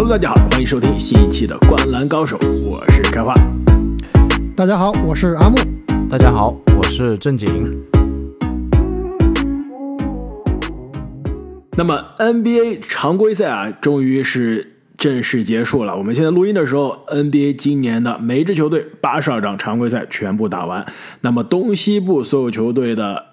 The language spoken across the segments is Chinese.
Hello，大家好，欢迎收听新一期的《灌篮高手》，我是开花。大家好，我是阿木。大家好，我是正经。那么 NBA 常规赛啊，终于是正式结束了。我们现在录音的时候，NBA 今年的每一支球队八十二场常规赛全部打完。那么东西部所有球队的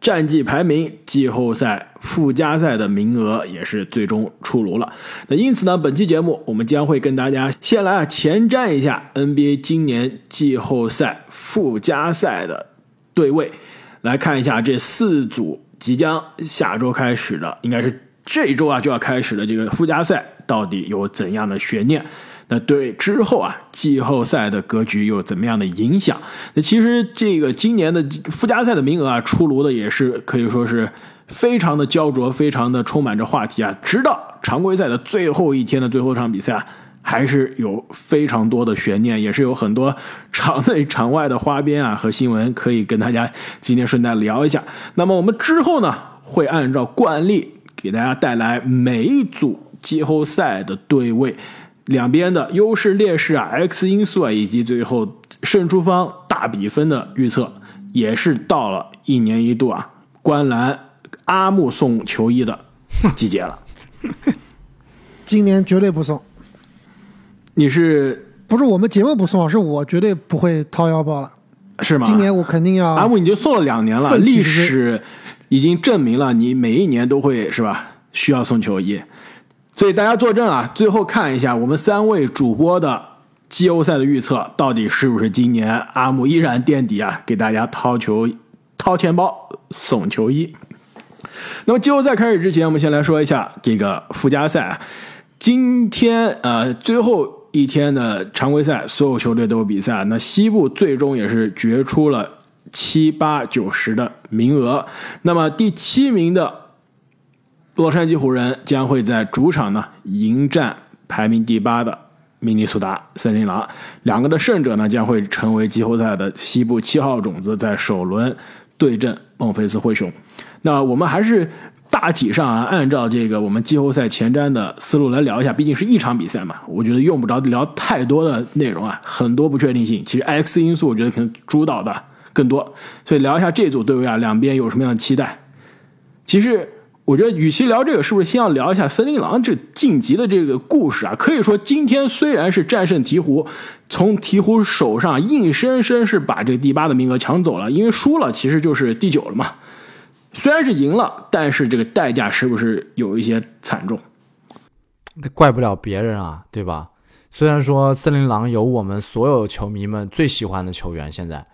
战绩排名、季后赛附加赛的名额也是最终出炉了。那因此呢，本期节目我们将会跟大家先来啊前瞻一下 NBA 今年季后赛附加赛的对位，来看一下这四组即将下周开始的，应该是这周啊就要开始的这个附加赛到底有怎样的悬念。那对之后啊，季后赛的格局有怎么样的影响？那其实这个今年的附加赛的名额啊，出炉的也是可以说是非常的焦灼，非常的充满着话题啊。直到常规赛的最后一天的最后一场比赛啊，还是有非常多的悬念，也是有很多场内场外的花边啊和新闻可以跟大家今天顺带聊一下。那么我们之后呢，会按照惯例给大家带来每一组季后赛的对位。两边的优势劣势啊，X 因素啊，以及最后胜出方大比分的预测，也是到了一年一度啊，观澜阿木送球衣的季节了。今年绝对不送，你是不是我们节目不送啊？是我绝对不会掏腰包了。是吗？今年我肯定要。阿木已经送了两年了，历史已经证明了你每一年都会是吧？需要送球衣。所以大家坐镇啊，最后看一下我们三位主播的季后赛的预测，到底是不是今年阿木依然垫底啊？给大家掏球、掏钱包送球衣。那么季后赛开始之前，我们先来说一下这个附加赛啊。今天呃最后一天的常规赛，所有球队都有比赛。那西部最终也是决出了七八九十的名额。那么第七名的。洛杉矶湖人将会在主场呢迎战排名第八的明尼苏达森林狼，两个的胜者呢将会成为季后赛的西部七号种子，在首轮对阵孟菲斯灰熊。那我们还是大体上啊，按照这个我们季后赛前瞻的思路来聊一下，毕竟是一场比赛嘛，我觉得用不着聊太多的内容啊，很多不确定性。其实 X 因素我觉得可能主导的更多，所以聊一下这组对位啊，两边有什么样的期待？其实。我觉得，与其聊这个，是不是先要聊一下森林狼这晋级的这个故事啊？可以说，今天虽然是战胜鹈鹕，从鹈鹕手上硬生生是把这个第八的名额抢走了，因为输了其实就是第九了嘛。虽然是赢了，但是这个代价是不是有一些惨重？那怪不了别人啊，对吧？虽然说森林狼有我们所有球迷们最喜欢的球员，现在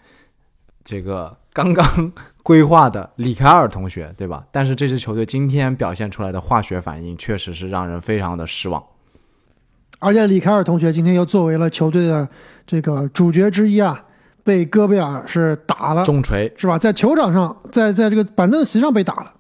这个刚刚。规划的里凯尔同学，对吧？但是这支球队今天表现出来的化学反应，确实是让人非常的失望。而且里凯尔同学今天又作为了球队的这个主角之一啊，被戈贝尔是打了重锤，是吧？在球场上，在在这个板凳席上被打了。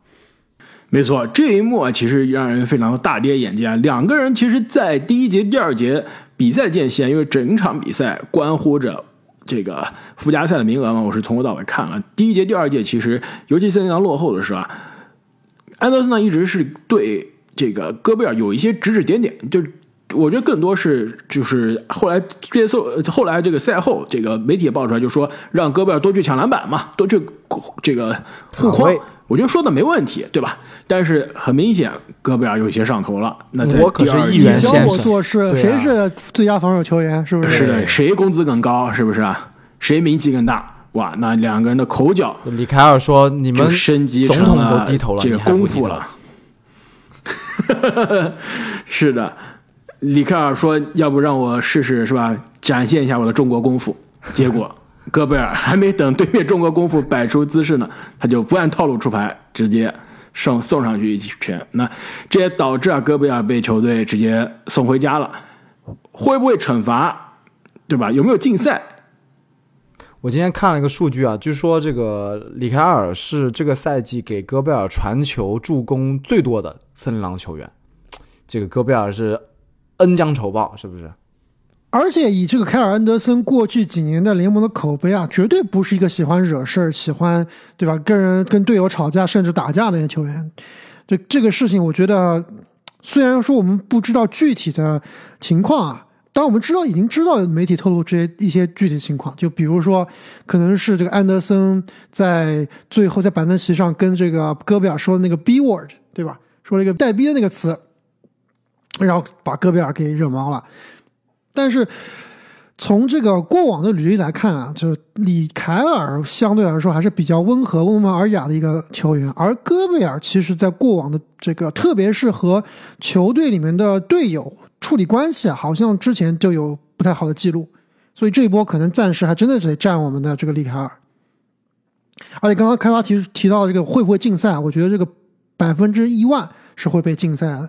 没错，这一幕啊，其实让人非常的大跌眼镜啊。两个人其实，在第一节、第二节比赛间隙，因为整场比赛关乎着。这个附加赛的名额嘛，我是从头到尾看了第一节、第二节。其实，尤其森林狼落后的时候啊，安德森呢一直是对这个戈贝尔有一些指指点点。就我觉得更多是就是后来接受后来这个赛后，这个媒体也爆出来，就说让戈贝尔多去抢篮板嘛，多去这个护框。我觉得说的没问题，对吧？但是很明显，戈贝尔有些上头了。那我可是议员先生，教我做事，谁是最佳防守球员？是不是？是的，谁工资更高？是不是啊？谁名气更大？哇，那两个人的口角，李凯尔说：“你们升级总统都低头了，这个功夫了。”是的，里凯尔说：“要不让我试试，是吧？展现一下我的中国功夫。”结果。戈贝尔还没等对面中国功夫摆出姿势呢，他就不按套路出牌，直接送送上去一拳。那这也导致啊，戈贝尔被球队直接送回家了。会不会惩罚？对吧？有没有禁赛？我今天看了一个数据啊，据说这个里凯尔是这个赛季给戈贝尔传球助攻最多的森林狼球员。这个戈贝尔是恩将仇报，是不是？而且以这个凯尔安德森过去几年的联盟的口碑啊，绝对不是一个喜欢惹事儿、喜欢对吧？跟人跟队友吵架甚至打架的那些球员。对这个事情，我觉得虽然说我们不知道具体的情况啊，但我们知道已经知道媒体透露这些一些具体情况，就比如说可能是这个安德森在最后在板凳席上跟这个戈贝尔说的那个 B word，对吧？说了一个带 B 的那个词，然后把戈贝尔给惹毛了。但是从这个过往的履历来看啊，就是里凯尔相对来说还是比较温和、温文尔雅的一个球员，而戈贝尔其实在过往的这个，特别是和球队里面的队友处理关系啊，好像之前就有不太好的记录，所以这一波可能暂时还真的是得占我们的这个里凯尔。而且刚刚开发提提到这个会不会禁赛，我觉得这个百分之一万。是会被禁赛的。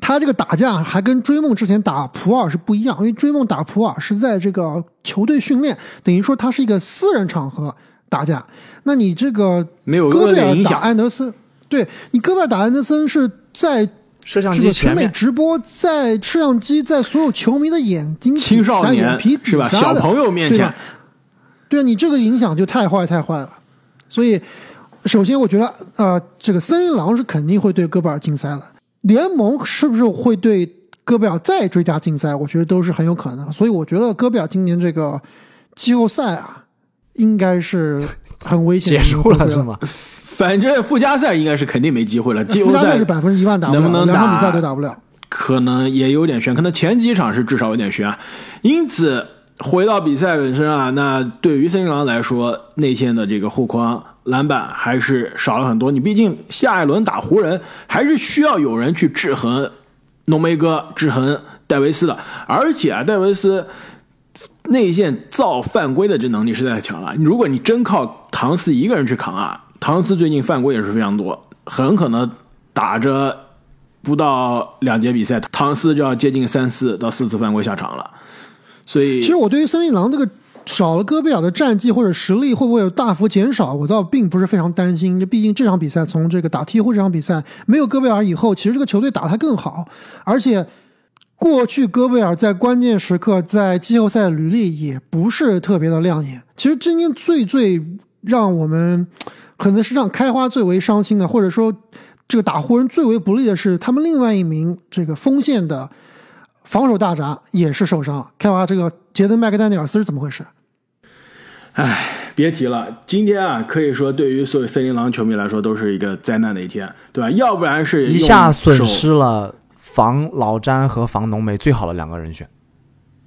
他这个打架还跟追梦之前打普洱是不一样，因为追梦打普洱是在这个球队训练，等于说他是一个私人场合打架。那你这个没有戈贝尔打安德森，对你戈贝尔打安德森是在摄像机全面直播，在摄像机在所有球迷的眼睛、青少年皮是吧？小朋友面前，对啊，你这个影响就太坏太坏了，所以。首先，我觉得，呃，这个森林狼是肯定会对戈贝尔禁赛了。联盟是不是会对戈贝尔再追加禁赛？我觉得都是很有可能。所以，我觉得戈贝尔今年这个季后赛啊，应该是很危险。结束了是吗？反正附加赛应该是肯定没机会了。附加赛是百分之一万打不了，能不能两场比赛都打不了？可能也有点悬，可能前几场是至少有点悬。因此，回到比赛本身啊，那对于森林狼来说，内线的这个护框。篮板还是少了很多，你毕竟下一轮打湖人，还是需要有人去制衡浓眉哥、制衡戴维斯的。而且啊，戴维斯内线造犯规的这能力实在太强了。如果你真靠唐斯一个人去扛啊，唐斯最近犯规也是非常多，很可能打着不到两节比赛，唐斯就要接近三次到四次犯规下场了。所以，其实我对于森林狼这个。少了戈贝尔的战绩或者实力会不会有大幅减少？我倒并不是非常担心。这毕竟这场比赛从这个打鹈鹕这场比赛没有戈贝尔以后，其实这个球队打得更好。而且过去戈贝尔在关键时刻在季后赛履历也不是特别的亮眼。其实今天最最让我们可能是让开花最为伤心的，或者说这个打湖人最为不利的是他们另外一名这个锋线的防守大闸也是受伤了。开花这个杰登麦克丹尼尔斯是怎么回事？唉，别提了，今天啊，可以说对于所有森林狼球迷来说都是一个灾难的一天，对吧？要不然是一下损失了防老詹和防浓眉最好的两个人选，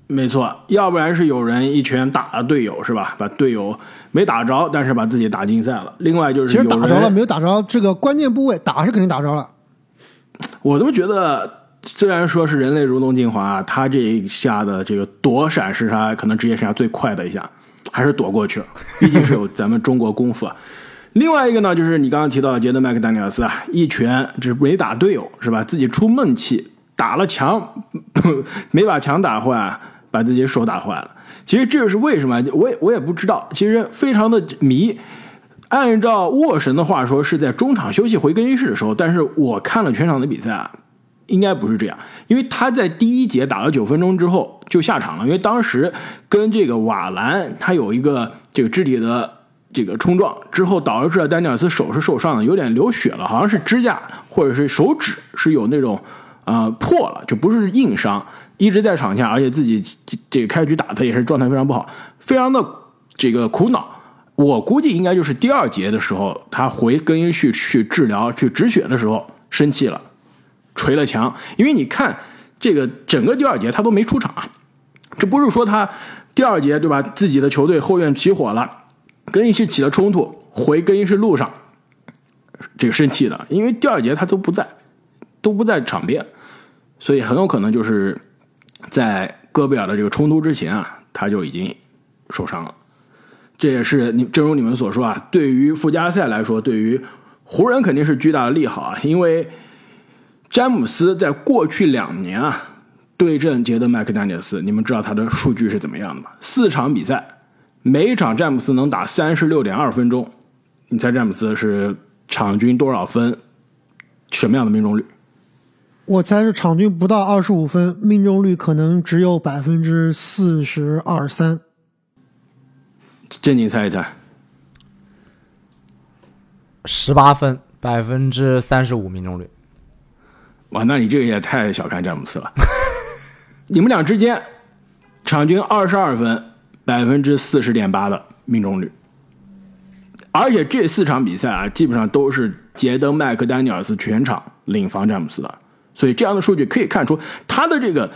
没错，要不然是有人一拳打了队友，是吧？把队友没打着，但是把自己打禁赛了。另外就是其实打着了，没有打着这个关键部位，打是肯定打着了。我怎么觉得，虽然说是人类如龙进化，他这一下的这个躲闪是他可能职业生涯最快的一下。还是躲过去了，毕竟是有咱们中国功夫啊。另外一个呢，就是你刚刚提到的杰德麦克丹尼尔斯啊，一拳只没打队友是吧？自己出闷气打了墙，没把墙打坏，把自己手打坏了。其实这就是为什么，我也我也不知道。其实非常的迷。按照沃神的话说，是在中场休息回更衣室的时候，但是我看了全场的比赛啊。应该不是这样，因为他在第一节打了九分钟之后就下场了，因为当时跟这个瓦兰他有一个这个肢体的这个冲撞之后，导致了丹尼尔斯手是受伤的，有点流血了，好像是指甲或者是手指是有那种呃破了，就不是硬伤，一直在场下，而且自己这个开局打的也是状态非常不好，非常的这个苦恼。我估计应该就是第二节的时候，他回更衣室去治疗去止血的时候生气了。捶了墙，因为你看这个整个第二节他都没出场啊，这不是说他第二节对吧？自己的球队后院起火了，更衣室起了冲突，回更衣室路上这个生气的，因为第二节他都不在，都不在场边，所以很有可能就是在戈贝尔的这个冲突之前啊，他就已经受伤了。这也是你正如你们所说啊，对于附加赛来说，对于湖人肯定是巨大的利好啊，因为。詹姆斯在过去两年啊，对阵杰德麦克丹尼尔斯，你们知道他的数据是怎么样的吗？四场比赛，每一场詹姆斯能打三十六点二分钟，你猜詹姆斯是场均多少分？什么样的命中率？我猜是场均不到二十五分，命中率可能只有百分之四十二三。这你猜一猜？十八分，百分之三十五命中率。哇，那你这个也太小看詹姆斯了。你们俩之间场均二十二分，百分之四十点八的命中率，而且这四场比赛啊，基本上都是杰登·麦克丹尼尔斯全场领防詹姆斯的，所以这样的数据可以看出他的这个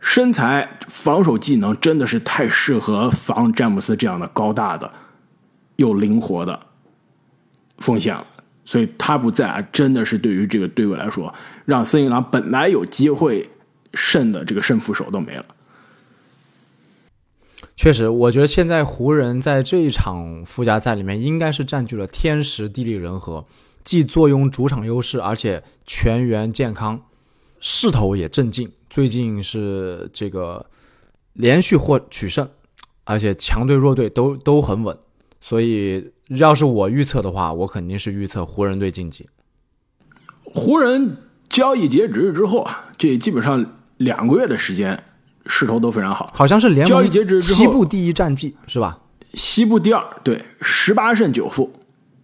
身材、防守技能真的是太适合防詹姆斯这样的高大的又灵活的锋线了。所以他不在啊，真的是对于这个队伍来说，让森林狼本来有机会。胜的这个胜负手都没了。确实，我觉得现在湖人在这一场附加赛里面应该是占据了天时地利人和，既坐拥主场优势，而且全员健康，势头也正劲。最近是这个连续获取胜，而且强队弱队都都很稳。所以，要是我预测的话，我肯定是预测湖人队晋级。湖人交易截止日之后啊，这基本上。两个月的时间，势头都非常好，好像是联盟交易截止之后西部第一战绩是吧？西部第二，对，十八胜九负，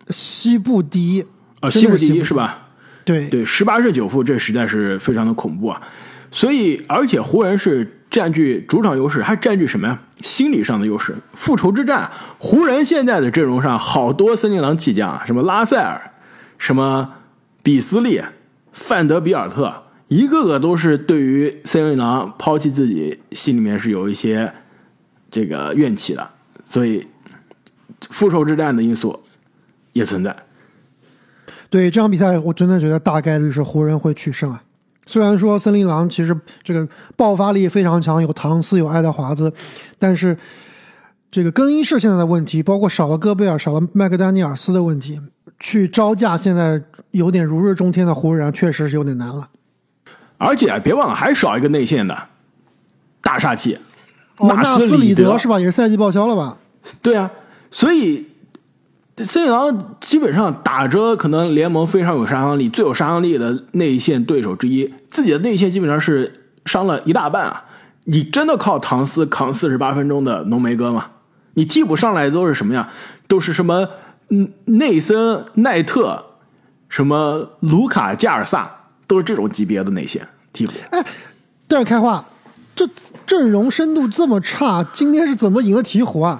西部第一啊，西部第一是吧？对对，十八胜九负，这实在是非常的恐怖啊！所以，而且湖人是占据主场优势，还占据什么呀？心理上的优势。复仇之战，湖人现在的阵容上好多森林狼弃将啊，什么拉塞尔，什么比斯利，范德比尔特。一个个都是对于森林狼抛弃自己，心里面是有一些这个怨气的，所以复仇之战的因素也存在。对这场比赛，我真的觉得大概率是湖人会取胜啊。虽然说森林狼其实这个爆发力非常强，有唐斯，有爱德华兹，但是这个更衣室现在的问题，包括少了戈贝尔，少了麦克丹尼尔斯的问题，去招架现在有点如日中天的湖人，确实是有点难了。而且别忘了，还少一个内线的大杀器，纳斯里德是吧？也是赛季报销了吧？对啊，所以森林狼基本上打着可能联盟非常有杀伤力、最有杀伤力的内线对手之一，自己的内线基本上是伤了一大半啊！你真的靠唐斯扛四十八分钟的浓眉哥吗？你替补上来都是什么呀？都是什么内森、奈特、什么卢卡加尔萨。都是这种级别的内线替补。哎，但是开话，这阵容深度这么差，今天是怎么赢了鹈鹕啊？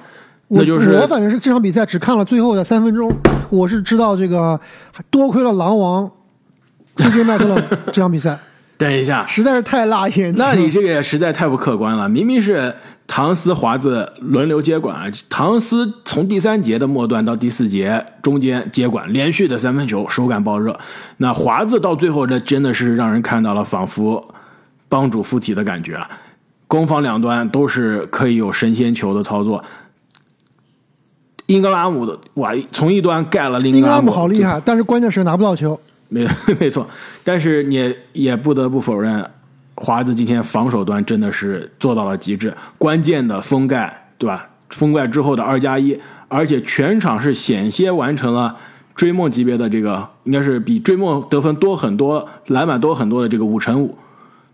我就是我反正是这场比赛只看了最后的三分钟，我是知道这个多亏了狼王 CJ 麦克勒这场比赛。等一下，实在是太辣眼睛。那你这个也实在太不客观了，明明是。唐斯、华子轮流接管，唐斯从第三节的末段到第四节中间接管，连续的三分球手感爆热。那华子到最后，这真的是让人看到了仿佛帮主附体的感觉啊！攻防两端都是可以有神仙球的操作。英格拉姆的哇，从一端盖了，英格拉姆好厉害，但是关键是拿不到球。没 没错，但是你也不得不否认。华子今天防守端真的是做到了极致，关键的封盖，对吧？封盖之后的二加一，而且全场是险些完成了追梦级别的这个，应该是比追梦得分多很多、篮板多很多的这个五乘五，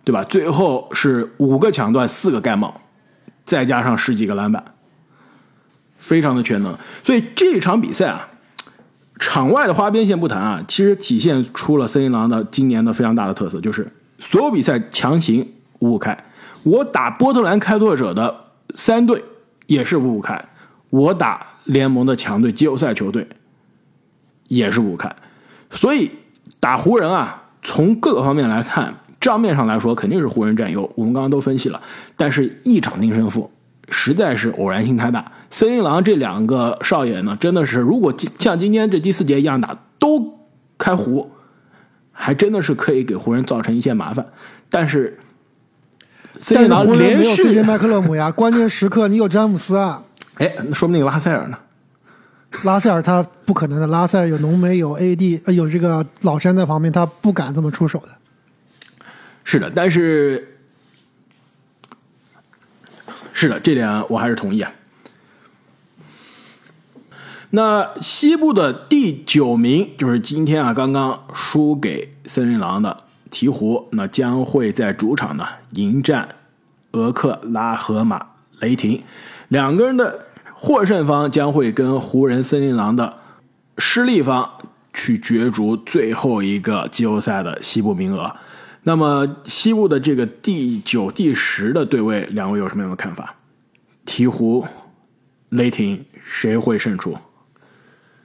对吧？最后是五个抢断，四个盖帽，再加上十几个篮板，非常的全能。所以这场比赛啊，场外的花边线不谈啊，其实体现出了森林狼的今年的非常大的特色，就是。所有比赛强行五五开，我打波特兰开拓者的三队也是五五开，我打联盟的强队季后赛球队也是五五开，所以打湖人啊，从各个方面来看，账面上来说肯定是湖人占优，我们刚刚都分析了，但是一场定胜负实在是偶然性太大。森林狼这两个少爷呢，真的是如果像今天这第四节一样打都开胡。还真的是可以给湖人造成一些麻烦，但是，但是湖人没有 CJ 麦克勒姆呀，关键时刻你有詹姆斯啊，哎，那说不定拉塞尔呢？拉塞尔他不可能的，拉塞尔有浓眉有 AD，有这个老詹在旁边，他不敢这么出手的。是的，但是，是的，这点我还是同意啊。那西部的第九名就是今天啊，刚刚输给森林狼的鹈鹕，那将会在主场呢迎战俄克拉荷马雷霆，两个人的获胜方将会跟湖人、森林狼的失利方去角逐最后一个季后赛的西部名额。那么西部的这个第九、第十的对位，两位有什么样的看法？鹈鹕、雷霆，谁会胜出？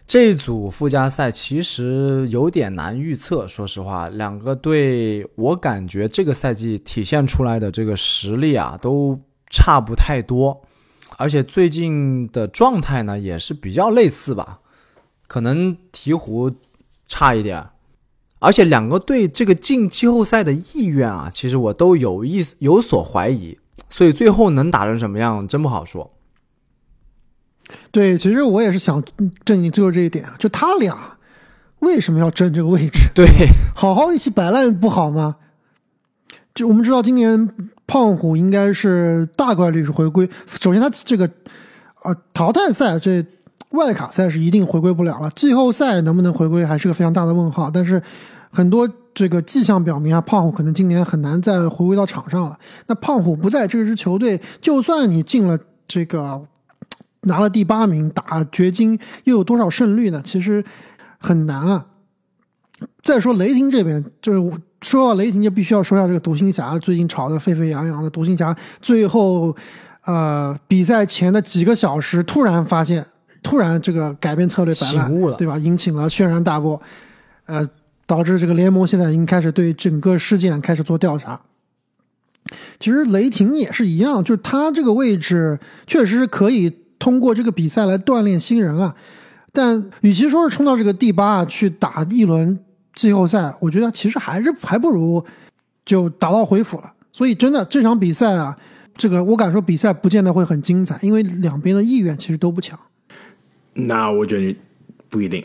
这组附加赛其实有点难预测，说实话，两个队我感觉这个赛季体现出来的这个实力啊，都差不太多，而且最近的状态呢也是比较类似吧，可能鹈鹕差一点。而且两个队这个进季后赛的意愿啊，其实我都有意有所怀疑，所以最后能打成什么样，真不好说。对，其实我也是想证你最后这一点，就他俩为什么要争这个位置？对，好好一起摆烂不好吗？就我们知道，今年胖虎应该是大概率是回归。首先，他这个啊淘汰赛这。外卡赛是一定回归不了了，季后赛能不能回归还是个非常大的问号。但是很多这个迹象表明啊，胖虎可能今年很难再回归到场上了。那胖虎不在这支球队，就算你进了这个拿了第八名，打掘金又有多少胜率呢？其实很难啊。再说雷霆这边，就是说到雷霆就必须要说一下这个独行侠最近吵得沸沸扬扬的独行侠，最后呃比赛前的几个小时突然发现。突然，这个改变策略，摆烂，对吧？引起了轩然大波，呃，导致这个联盟现在已经开始对整个事件开始做调查。其实雷霆也是一样，就是他这个位置确实可以通过这个比赛来锻炼新人啊。但与其说是冲到这个第八去打一轮季后赛，我觉得其实还是还不如就打道回府了。所以，真的这场比赛啊，这个我敢说比赛不见得会很精彩，因为两边的意愿其实都不强。那我觉得不一定，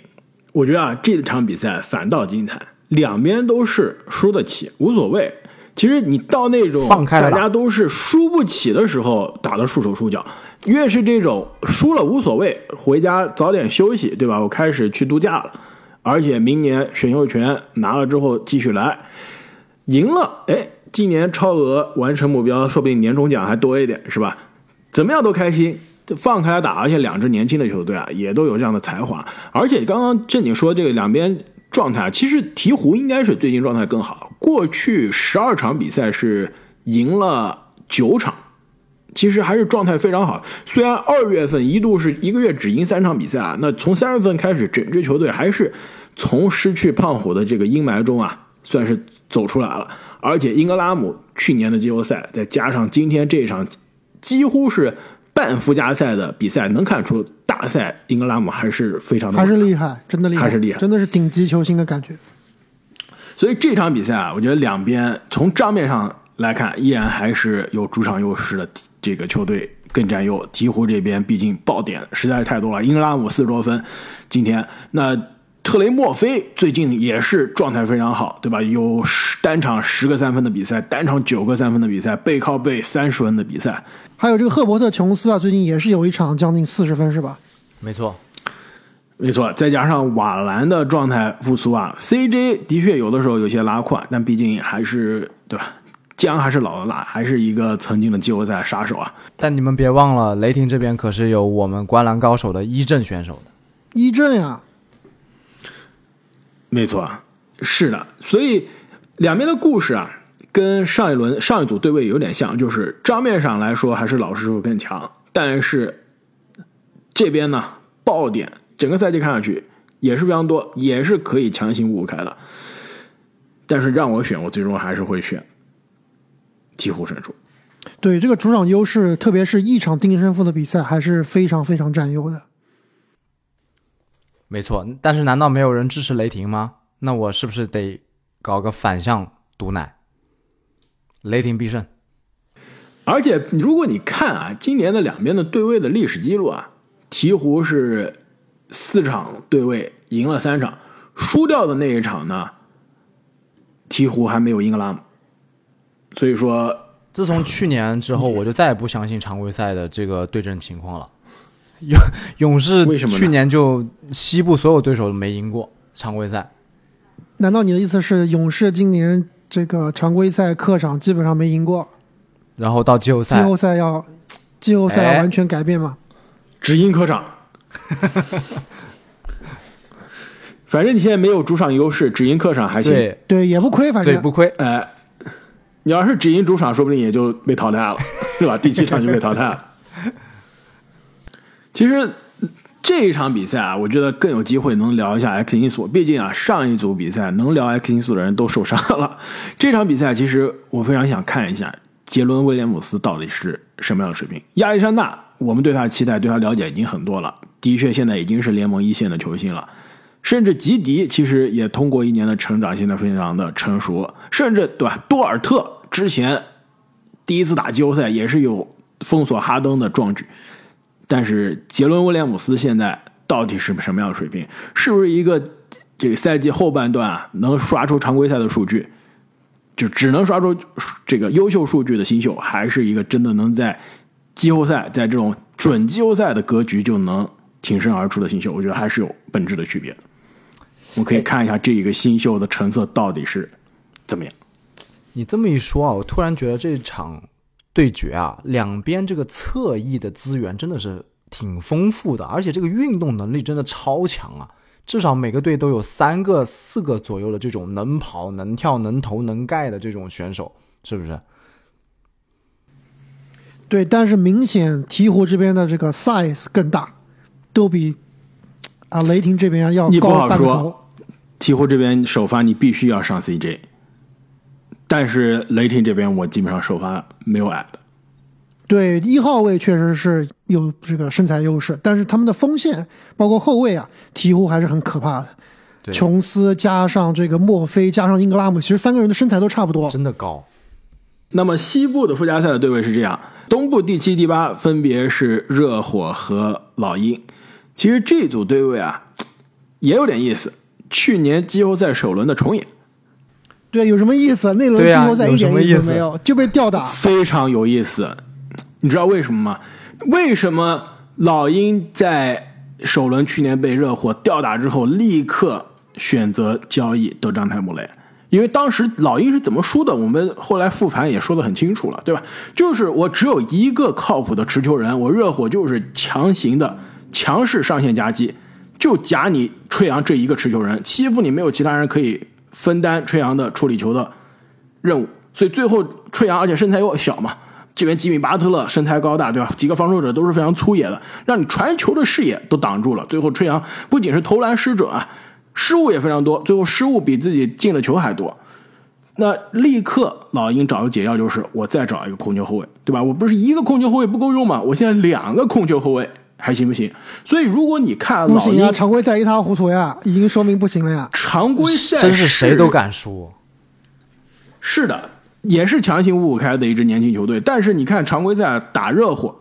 我觉得啊，这场比赛反倒精彩，两边都是输得起，无所谓。其实你到那种大家都是输不起的时候，打的束手束脚。越是这种输了无所谓，回家早点休息，对吧？我开始去度假了，而且明年选秀权拿了之后继续来，赢了，哎，今年超额完成目标，说不定年终奖还多一点，是吧？怎么样都开心。就放开打，而且两支年轻的球队啊，也都有这样的才华。而且刚刚正经说这个两边状态，其实鹈鹕应该是最近状态更好。过去十二场比赛是赢了九场，其实还是状态非常好。虽然二月份一度是一个月只赢三场比赛啊，那从三月份开始，整支球队还是从失去胖虎的这个阴霾中啊，算是走出来了。而且英格拉姆去年的季后赛，再加上今天这一场，几乎是。半附加赛的比赛能看出大赛英格拉姆还是非常的还是厉害，真的厉害，还是厉害，真的是顶级球星的感觉。所以这场比赛啊，我觉得两边从账面上来看，依然还是有主场优势的这个球队更占优。鹈鹕这边毕竟爆点实在是太多了，英格拉姆四十多分，今天那特雷莫菲最近也是状态非常好，对吧？有十单场十个三分的比赛，单场九个三分的比赛，背靠背三十分的比赛。还有这个赫伯特·琼斯啊，最近也是有一场将近四十分，是吧？没错，没错。再加上瓦兰的状态复苏啊，CJ 的确有的时候有些拉胯，但毕竟还是对吧？姜还是老的辣，还是一个曾经的季后赛杀手啊。但你们别忘了，雷霆这边可是有我们灌篮高手的一阵选手的。一阵呀，没错，是的。所以两边的故事啊。跟上一轮上一组对位有点像，就是账面上来说还是老师傅更强，但是这边呢爆点，整个赛季看上去也是非常多，也是可以强行五五开的。但是让我选，我最终还是会选鹈鹕胜出。对这个主场优势，特别是一场定胜负的比赛，还是非常非常占优的。没错，但是难道没有人支持雷霆吗？那我是不是得搞个反向毒奶？雷霆必胜，而且如果你看啊，今年的两边的对位的历史记录啊，鹈鹕是四场对位赢了三场，输掉的那一场呢，鹈鹕还没有英格拉姆，所以说自从去年之后，我就再也不相信常规赛的这个对阵情况了。勇勇士为什么去年就西部所有对手都没赢过常规赛？难道你的意思是勇士今年？这个常规赛客场基本上没赢过，然后到季后赛，季后赛要季后赛要完全改变吗？只赢客场，反正你现在没有主场优势，只赢客场还行，对对也不亏，反正不亏。哎，你要是只赢主场，说不定也就被淘汰了，对吧？第七场就被淘汰了。其实这一场比赛啊，我觉得更有机会能聊一下 X 因素。毕竟啊，上一组比赛能聊 X 因素的人都受伤了。这场比赛其实我非常想看一下杰伦威廉姆斯到底是什么样的水平。亚历山大，我们对他的期待、对他了解已经很多了，的确现在已经是联盟一线的球星了。甚至吉迪其实也通过一年的成长，现在非常的成熟。甚至对吧？多尔特之前第一次打季后赛也是有封锁哈登的壮举。但是杰伦威廉姆斯现在到底是什么样的水平？是不是一个这个赛季后半段啊能刷出常规赛的数据，就只能刷出这个优秀数据的新秀，还是一个真的能在季后赛在这种准季后赛的格局就能挺身而出的新秀？我觉得还是有本质的区别。我们可以看一下这一个新秀的成色到底是怎么样。你这么一说啊，我突然觉得这场对决啊，两边这个侧翼的资源真的是挺丰富的，而且这个运动能力真的超强啊！至少每个队都有三个、四个左右的这种能跑、能跳、能投、能盖的这种选手，是不是？对，但是明显鹈鹕这边的这个 size 更大，都比啊雷霆这边要高半头。鹈鹕这边首发你必须要上 CJ，但是雷霆这边我基本上首发没有矮的。对，一号位确实是有这个身材优势，但是他们的锋线包括后卫啊，鹈鹕还是很可怕的。琼斯加上这个墨菲加上英格拉姆，其实三个人的身材都差不多，真的高。那么西部的附加赛的对位是这样，东部第七、第八分别是热火和老鹰。其实这组对位啊，也有点意思。去年季后赛首轮的重演，对，有什么意思？那轮季后赛一点意思没有，就被吊打，非常有意思。你知道为什么吗？为什么老鹰在首轮去年被热火吊打之后，立刻选择交易德章泰姆雷？因为当时老鹰是怎么输的？我们后来复盘也说的很清楚了，对吧？就是我只有一个靠谱的持球人，我热火就是强行的强势上线夹击。就夹你吹杨这一个持球人，欺负你没有其他人可以分担吹杨的处理球的任务，所以最后吹杨而且身材又小嘛，这边吉米巴特勒身材高大，对吧？几个防守者都是非常粗野的，让你传球的视野都挡住了。最后吹杨不仅是投篮失准啊，失误也非常多，最后失误比自己进的球还多。那立刻老鹰找的解药就是我再找一个控球后卫，对吧？我不是一个控球后卫不够用吗？我现在两个控球后卫。还行不行？所以如果你看不行啊，常规赛一塌糊涂呀，已经说明不行了呀。常规赛真是谁都敢输。是的，也是强行五五开的一支年轻球队。但是你看常规赛打热火，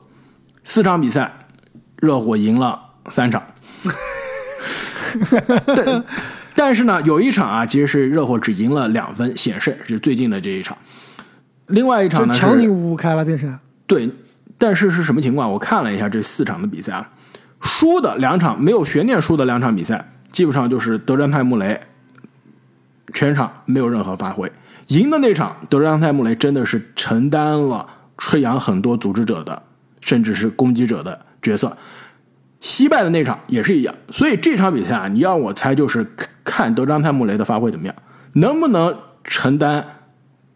四场比赛，热火赢了三场。但但是呢，有一场啊，其实是热火只赢了两分，险胜，是最近的这一场。另外一场呢，强行五五开了，变成对。但是是什么情况？我看了一下这四场的比赛啊，输的两场没有悬念，输的两场比赛基本上就是德章泰·穆雷全场没有任何发挥，赢的那场德章泰·穆雷真的是承担了吹杨很多组织者的甚至是攻击者的角色，惜败的那场也是一样。所以这场比赛啊，你让我猜就是看德章泰·穆雷的发挥怎么样，能不能承担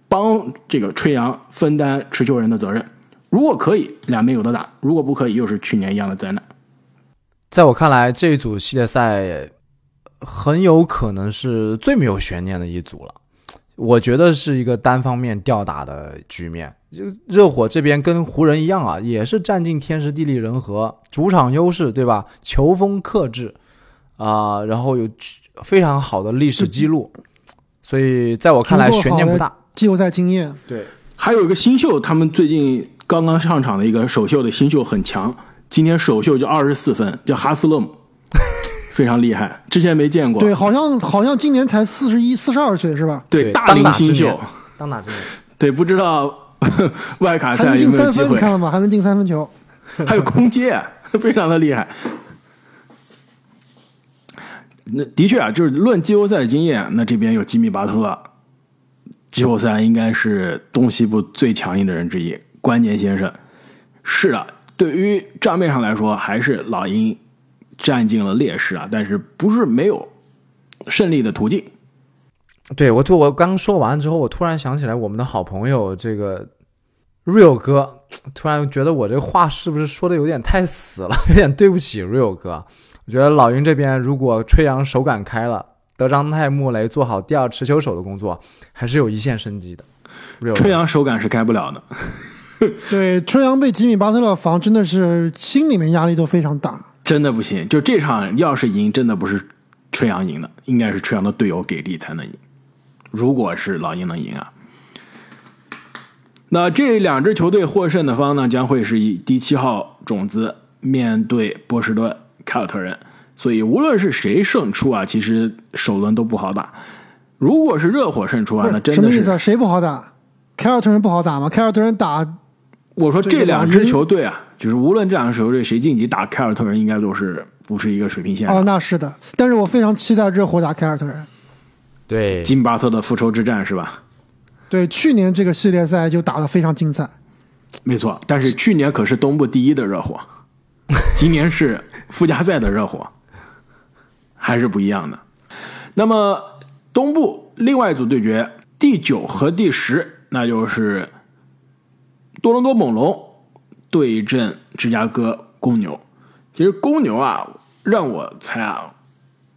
帮这个吹杨分担持球人的责任。如果可以，两边有的打；如果不可以，又是去年一样的灾难。在我看来，这一组系列赛很有可能是最没有悬念的一组了。我觉得是一个单方面吊打的局面。就热火这边跟湖人一样啊，也是占尽天时地利人和，主场优势，对吧？球风克制啊，然后有非常好的历史记录，所以在我看来悬念不大。季后赛经验，对，还有一个新秀，他们最近。刚刚上场的一个首秀的新秀很强，今天首秀就二十四分，叫哈斯勒姆，非常厉害，之前没见过。对，好像好像今年才四十一、四十二岁是吧？对，大龄新秀，当打之年。对，不知道 外卡赛有没有机会？你看了吗？还能进三分球，还有空接，非常的厉害。那的确啊，就是论季后赛的经验，那这边有吉米巴特勒，季后赛应该是东西部最强硬的人之一。关键先生，是的，对于账面上来说，还是老鹰占尽了劣势啊，但是不是没有胜利的途径。对我，我刚说完之后，我突然想起来我们的好朋友这个 Real 哥，突然觉得我这话是不是说的有点太死了，有点对不起 Real 哥。我觉得老鹰这边如果吹杨手感开了，德章泰穆雷做好第二持球手的工作，还是有一线生机的。吹杨手感是开不了的。对，春阳被吉米巴特勒防，真的是心里面压力都非常大。真的不行，就这场要是赢，真的不是春阳赢的，应该是春阳的队友给力才能赢。如果是老鹰能赢啊，那这两支球队获胜的方呢，将会是以第七号种子面对波士顿凯尔特人。所以无论是谁胜出啊，其实首轮都不好打。如果是热火胜出啊，那真的是什么意思啊？谁不好打？凯尔特人不好打吗？凯尔特人打，我说这两支球队啊，就是无论这两支球队谁晋级打凯尔特人，应该都是不是一个水平线哦，那是的。但是我非常期待热火打凯尔特人。对，金巴特的复仇之战是吧？对，去年这个系列赛就打得非常精彩。没错，但是去年可是东部第一的热火，今年是附加赛的热火，还是不一样的。那么东部另外一组对决，第九和第十，那就是多伦多猛龙对阵芝加哥公牛。其实公牛啊，让我猜啊。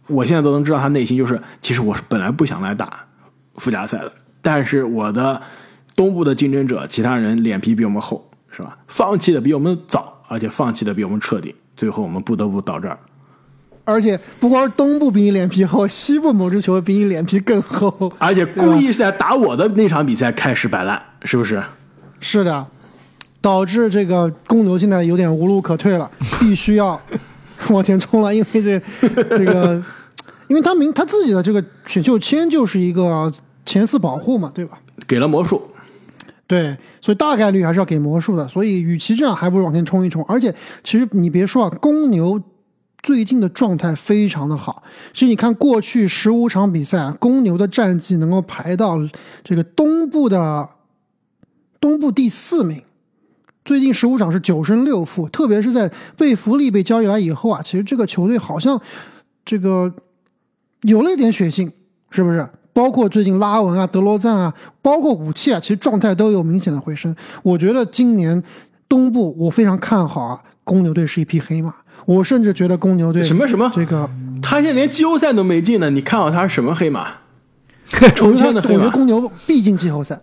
我现在都能知道他内心就是，其实我是本来不想来打附加赛的，但是我的东部的竞争者，其他人脸皮比我们厚，是吧？放弃的比我们早，而且放弃的比我们彻底，最后我们不得不到这儿。而且不光是东部比你脸皮厚，西部某支球队比你脸皮更厚，而且故意是在打我的那场比赛开始摆烂，是不是？是的，导致这个公牛现在有点无路可退了，必须要往前冲了，因为这 这个。因为他明他自己的这个选秀签就是一个前四保护嘛，对吧？给了魔术，对，所以大概率还是要给魔术的。所以与其这样，还不如往前冲一冲。而且，其实你别说啊，公牛最近的状态非常的好。其实你看过去十五场比赛，公牛的战绩能够排到这个东部的东部第四名。最近十五场是九胜六负，特别是在贝弗利被交易来以后啊，其实这个球队好像这个。有了一点血性，是不是？包括最近拉文啊、德罗赞啊，包括武器啊，其实状态都有明显的回升。我觉得今年东部我非常看好啊，公牛队是一匹黑马。我甚至觉得公牛队什么什么这个，他现在连季后赛都没进呢，你看好他是什么黑马？抽签的黑马。我觉得公牛必进季后赛，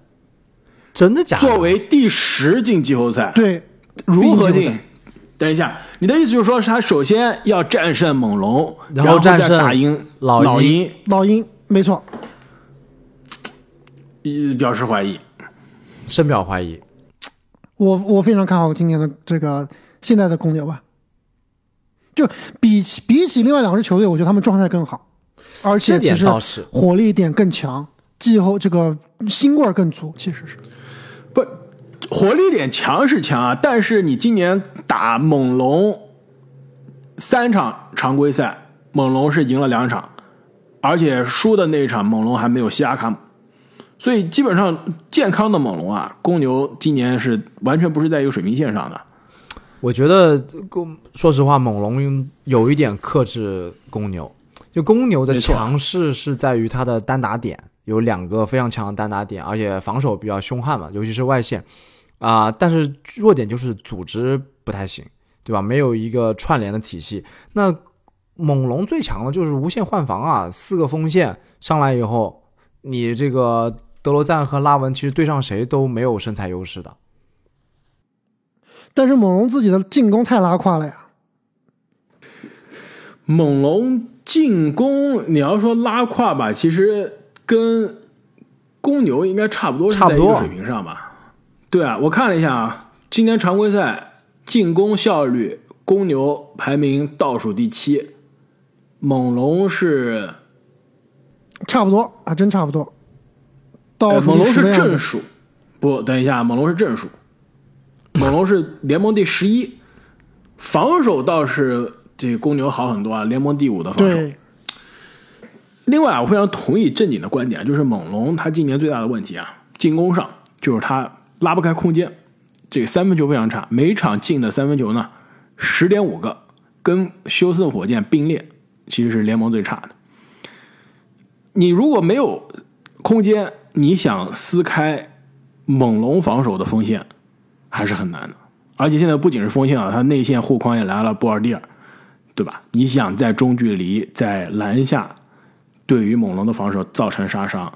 真的假的？作为第十进季后赛，对，如何进？等一下，你的意思就是说，他首先要战胜猛龙，然后战胜打赢老鹰，老鹰没错。表示怀疑，深表怀疑。我我非常看好今年的这个现在的公牛吧，就比起比起另外两支球队，我觉得他们状态更好，而且其实火力点更强，季后这个腥味更足，其实是不。火力点强是强啊，但是你今年打猛龙三场常规赛，猛龙是赢了两场，而且输的那一场猛龙还没有西亚卡姆，所以基本上健康的猛龙啊，公牛今年是完全不是在一个水平线上的。我觉得公说实话，猛龙有一点克制公牛，就公牛的强势是在于它的单打点，有两个非常强的单打点，而且防守比较凶悍嘛，尤其是外线。啊，但是弱点就是组织不太行，对吧？没有一个串联的体系。那猛龙最强的就是无限换防啊，四个锋线上来以后，你这个德罗赞和拉文其实对上谁都没有身材优势的。但是猛龙自己的进攻太拉胯了呀。猛龙进攻，你要说拉胯吧，其实跟公牛应该差不多，差不多水平上吧。对啊，我看了一下啊，今年常规赛进攻效率，公牛排名倒数第七，猛龙是差不多啊，真差不多。猛龙是正数，不，等一下，猛龙是正数，猛龙是 联盟第十一，防守倒是这公牛好很多啊，联盟第五的防守。另外啊，我非常同意正经的观点，就是猛龙他今年最大的问题啊，进攻上就是他。拉不开空间，这个三分球非常差，每场进的三分球呢，十点五个，跟休斯顿火箭并列，其实是联盟最差的。你如果没有空间，你想撕开猛龙防守的锋线还是很难的。而且现在不仅是锋线啊，他内线护框也来了波尔蒂尔，对吧？你想在中距离在篮下对于猛龙的防守造成杀伤，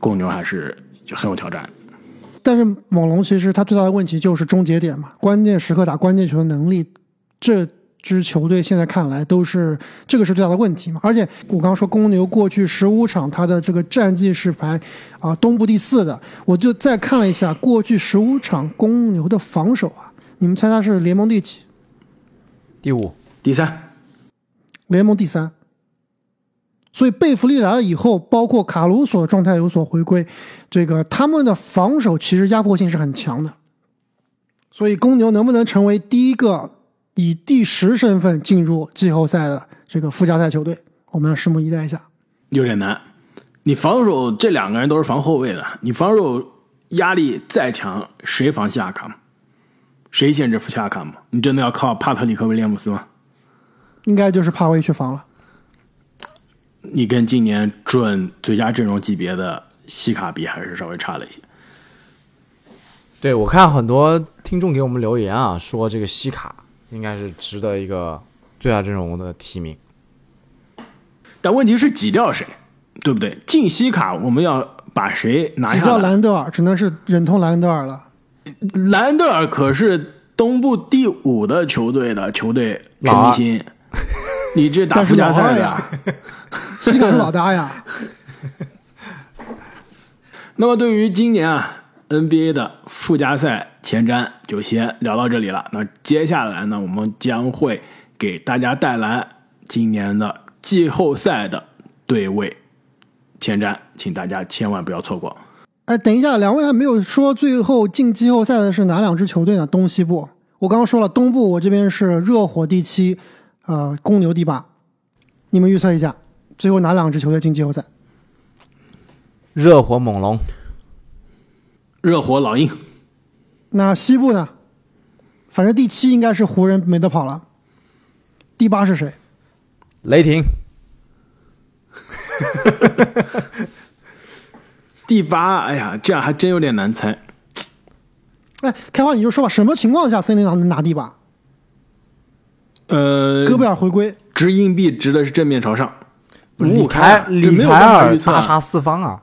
公牛还是就很有挑战。但是猛龙其实他最大的问题就是终结点嘛，关键时刻打关键球的能力，这支球队现在看来都是这个是最大的问题嘛。而且我刚刚说公牛过去十五场他的这个战绩是排啊东部第四的，我就再看了一下过去十五场公牛的防守啊，你们猜他是联盟第几？第五、第三，联盟第三。所以贝弗利来了以后，包括卡鲁索状态有所回归，这个他们的防守其实压迫性是很强的。所以公牛能不能成为第一个以第十身份进入季后赛的这个附加赛球队，我们要拭目以待一下。有点难。你防守这两个人都是防后卫的，你防守压力再强，谁防西亚卡姆？谁限制西亚卡姆？你真的要靠帕特里克威廉姆斯吗？应该就是帕威去防了。你跟今年准最佳阵容级别的西卡比，还是稍微差了一些。对我看很多听众给我们留言啊，说这个西卡应该是值得一个最佳阵容的提名。但问题是挤掉谁，对不对？进西卡，我们要把谁拿下？挤掉兰德尔，只能是忍痛兰德尔了。兰德尔可是东部第五的球队的球队全明星，你这打附加赛的 呀？西卡是老大呀。那么对于今年啊 NBA 的附加赛前瞻就先聊到这里了。那接下来呢，我们将会给大家带来今年的季后赛的对位前瞻，请大家千万不要错过。哎，等一下，两位还没有说最后进季后赛的是哪两支球队呢？东西部，我刚刚说了，东部我这边是热火第七，呃，公牛第八，你们预测一下。最后哪两支球队进季后赛？热火、猛龙。热火、老鹰。那西部呢？反正第七应该是湖人没得跑了。第八是谁？雷霆。第八，哎呀，这样还真有点难猜。哎，开花你就说吧，什么情况下森林狼能拿第八？呃，戈贝尔回归，掷硬币掷的是正面朝上。李凯李凯尔大杀四方啊！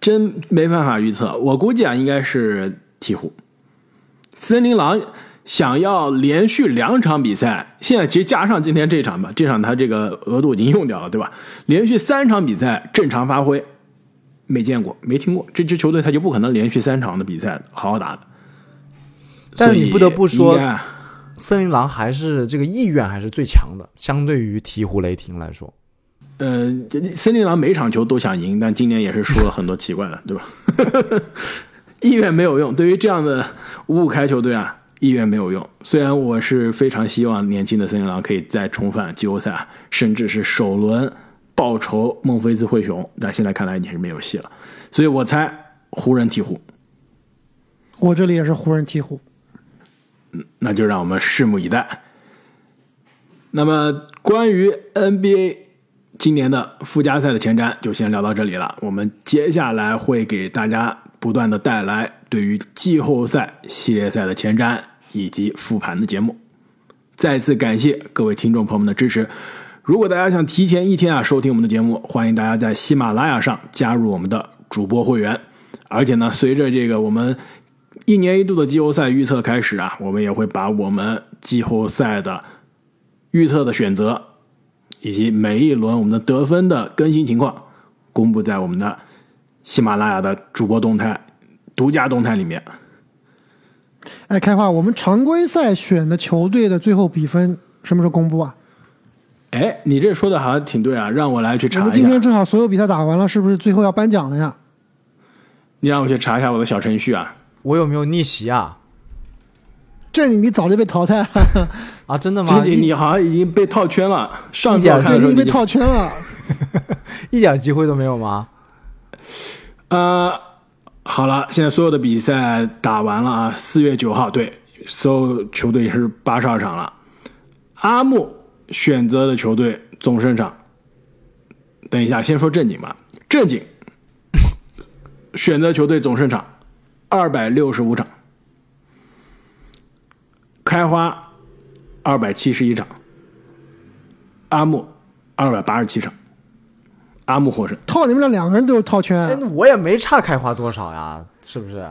真没办法预测。我估计啊，应该是鹈鹕。森林狼想要连续两场比赛，现在其实加上今天这场吧，这场他这个额度已经用掉了，对吧？连续三场比赛正常发挥，没见过，没听过。这支球队他就不可能连续三场的比赛好好打的。但是你不得不说，森林狼还是这个意愿还是最强的，相对于鹈鹕、雷霆来说。呃，森林狼每场球都想赢，但今年也是输了很多奇怪的，对吧？意愿没有用，对于这样的五五开球队啊，意愿没有用。虽然我是非常希望年轻的森林狼可以再重返季后赛，甚至是首轮报仇孟菲斯灰熊，但现在看来你是没有戏了。所以我猜湖人鹈鹕。我这里也是湖人鹈鹕。嗯，那就让我们拭目以待。那么关于 NBA。今年的附加赛的前瞻就先聊到这里了。我们接下来会给大家不断的带来对于季后赛系列赛的前瞻以及复盘的节目。再次感谢各位听众朋友们的支持。如果大家想提前一天啊收听我们的节目，欢迎大家在喜马拉雅上加入我们的主播会员。而且呢，随着这个我们一年一度的季后赛预测开始啊，我们也会把我们季后赛的预测的选择。以及每一轮我们的得分的更新情况，公布在我们的喜马拉雅的主播动态、独家动态里面。哎，开话，我们常规赛选的球队的最后比分什么时候公布啊？哎，你这说的好像挺对啊，让我来去查一下。我们今天正好所有比赛打完了，是不是最后要颁奖了呀？你让我去查一下我的小程序啊。我有没有逆袭啊？这你早就被淘汰了 啊！真的吗？这你好像已经被套圈了，上点已经被套圈了，一点机会都没有吗？呃，好了，现在所有的比赛打完了啊！四月九号，对，所有球队是八十二场了。阿木选择的球队总胜场，等一下，先说正经吧。正经 选择球队总胜场二百六十五场，开花二百七十一场，阿木二百八十七场，阿木获胜。套你们俩两个人都有套圈、哎啊，，我也没差开花多少呀，是不是？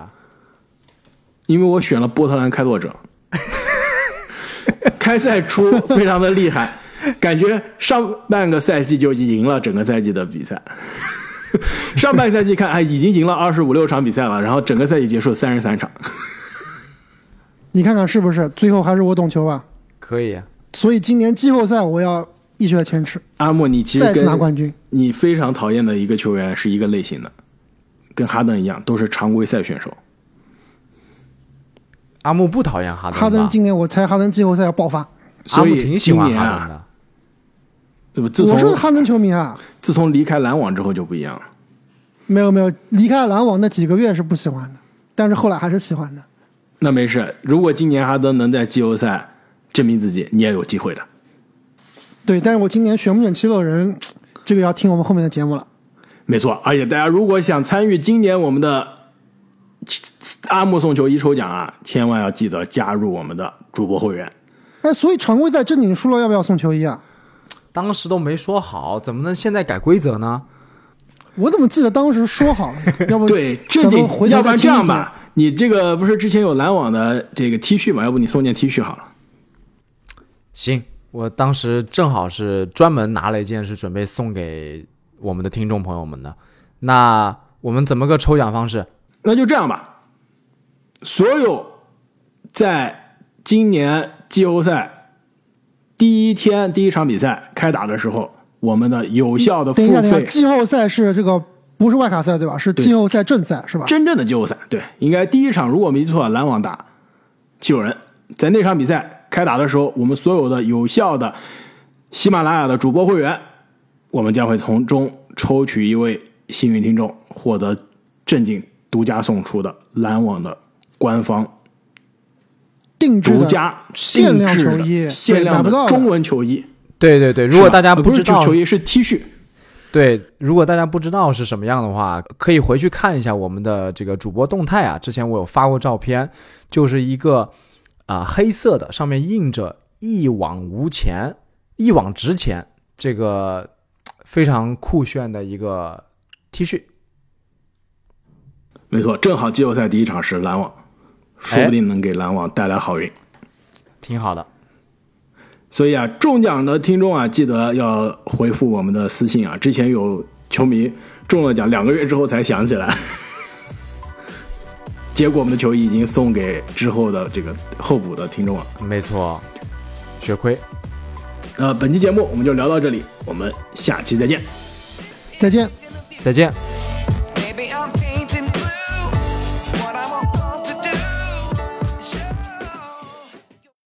因为我选了波特兰开拓者，开赛初非常的厉害，感觉上半个赛季就已经赢了整个赛季的比赛。上半赛季看，哎，已经赢了二十五六场比赛了，然后整个赛季结束三十三场。你看看是不是？最后还是我懂球吧。可以，啊所以今年季后赛我要一雪前耻，阿莫，你其实再次拿冠军。你非常讨厌的一个球员是一个类型的，跟哈登一样，都是常规赛选手。阿木不讨厌哈登哈登今年我猜哈登季后赛要爆发。阿木所以挺喜欢哈登的。我是哈登球迷啊，自从离开篮网之后就不一样了。没有没有，离开篮网那几个月是不喜欢的，但是后来还是喜欢的。那没事，如果今年哈登能在季后赛证明自己，你也有机会的。对，但是我今年选不选七六人，这个要听我们后面的节目了。没错，而且大家如果想参与今年我们的 阿木送球衣抽奖啊，千万要记得加入我们的主播会员。哎，所以常规赛正经输了要不要送球衣啊？当时都没说好，怎么能现在改规则呢？我怎么记得当时说好了？要不 对，正经要不然这样吧，你这个不是之前有篮网的这个 T 恤吗？要不你送件 T 恤好了。行，我当时正好是专门拿了一件是准备送给我们的听众朋友们的。那我们怎么个抽奖方式？那就这样吧，所有在今年季后赛第一天第一场比赛开打的时候，我们的有效的付等一下，等一下，费，季后赛是这个不是外卡赛对吧？是季后赛正赛是吧？真正的季后赛，对，应该第一场如果没记错，篮网打七六人，在那场比赛开打的时候，我们所有的有效的喜马拉雅的主播会员，我们将会从中抽取一位幸运听众，获得正经独家送出的篮网的官方定制的独家限量球衣限量的的中文球衣。对对对，如果大家不是知道，球衣是 T 恤，对，如果大家不知道是什么样的话，可以回去看一下我们的这个主播动态啊。之前我有发过照片，就是一个啊、黑色的，上面印着“一往无前，一往直前”这个非常酷炫的一个 T 恤。没错，正好季后赛第一场是篮网，说不定能给篮网带来好运。挺好的。所以啊，中奖的听众啊，记得要回复我们的私信啊。之前有球迷中了奖，两个月之后才想起来，结果我们的球衣已经送给之后的这个候补的听众了。没错，血亏。呃，本期节目我们就聊到这里，我们下期再见。再见。再见。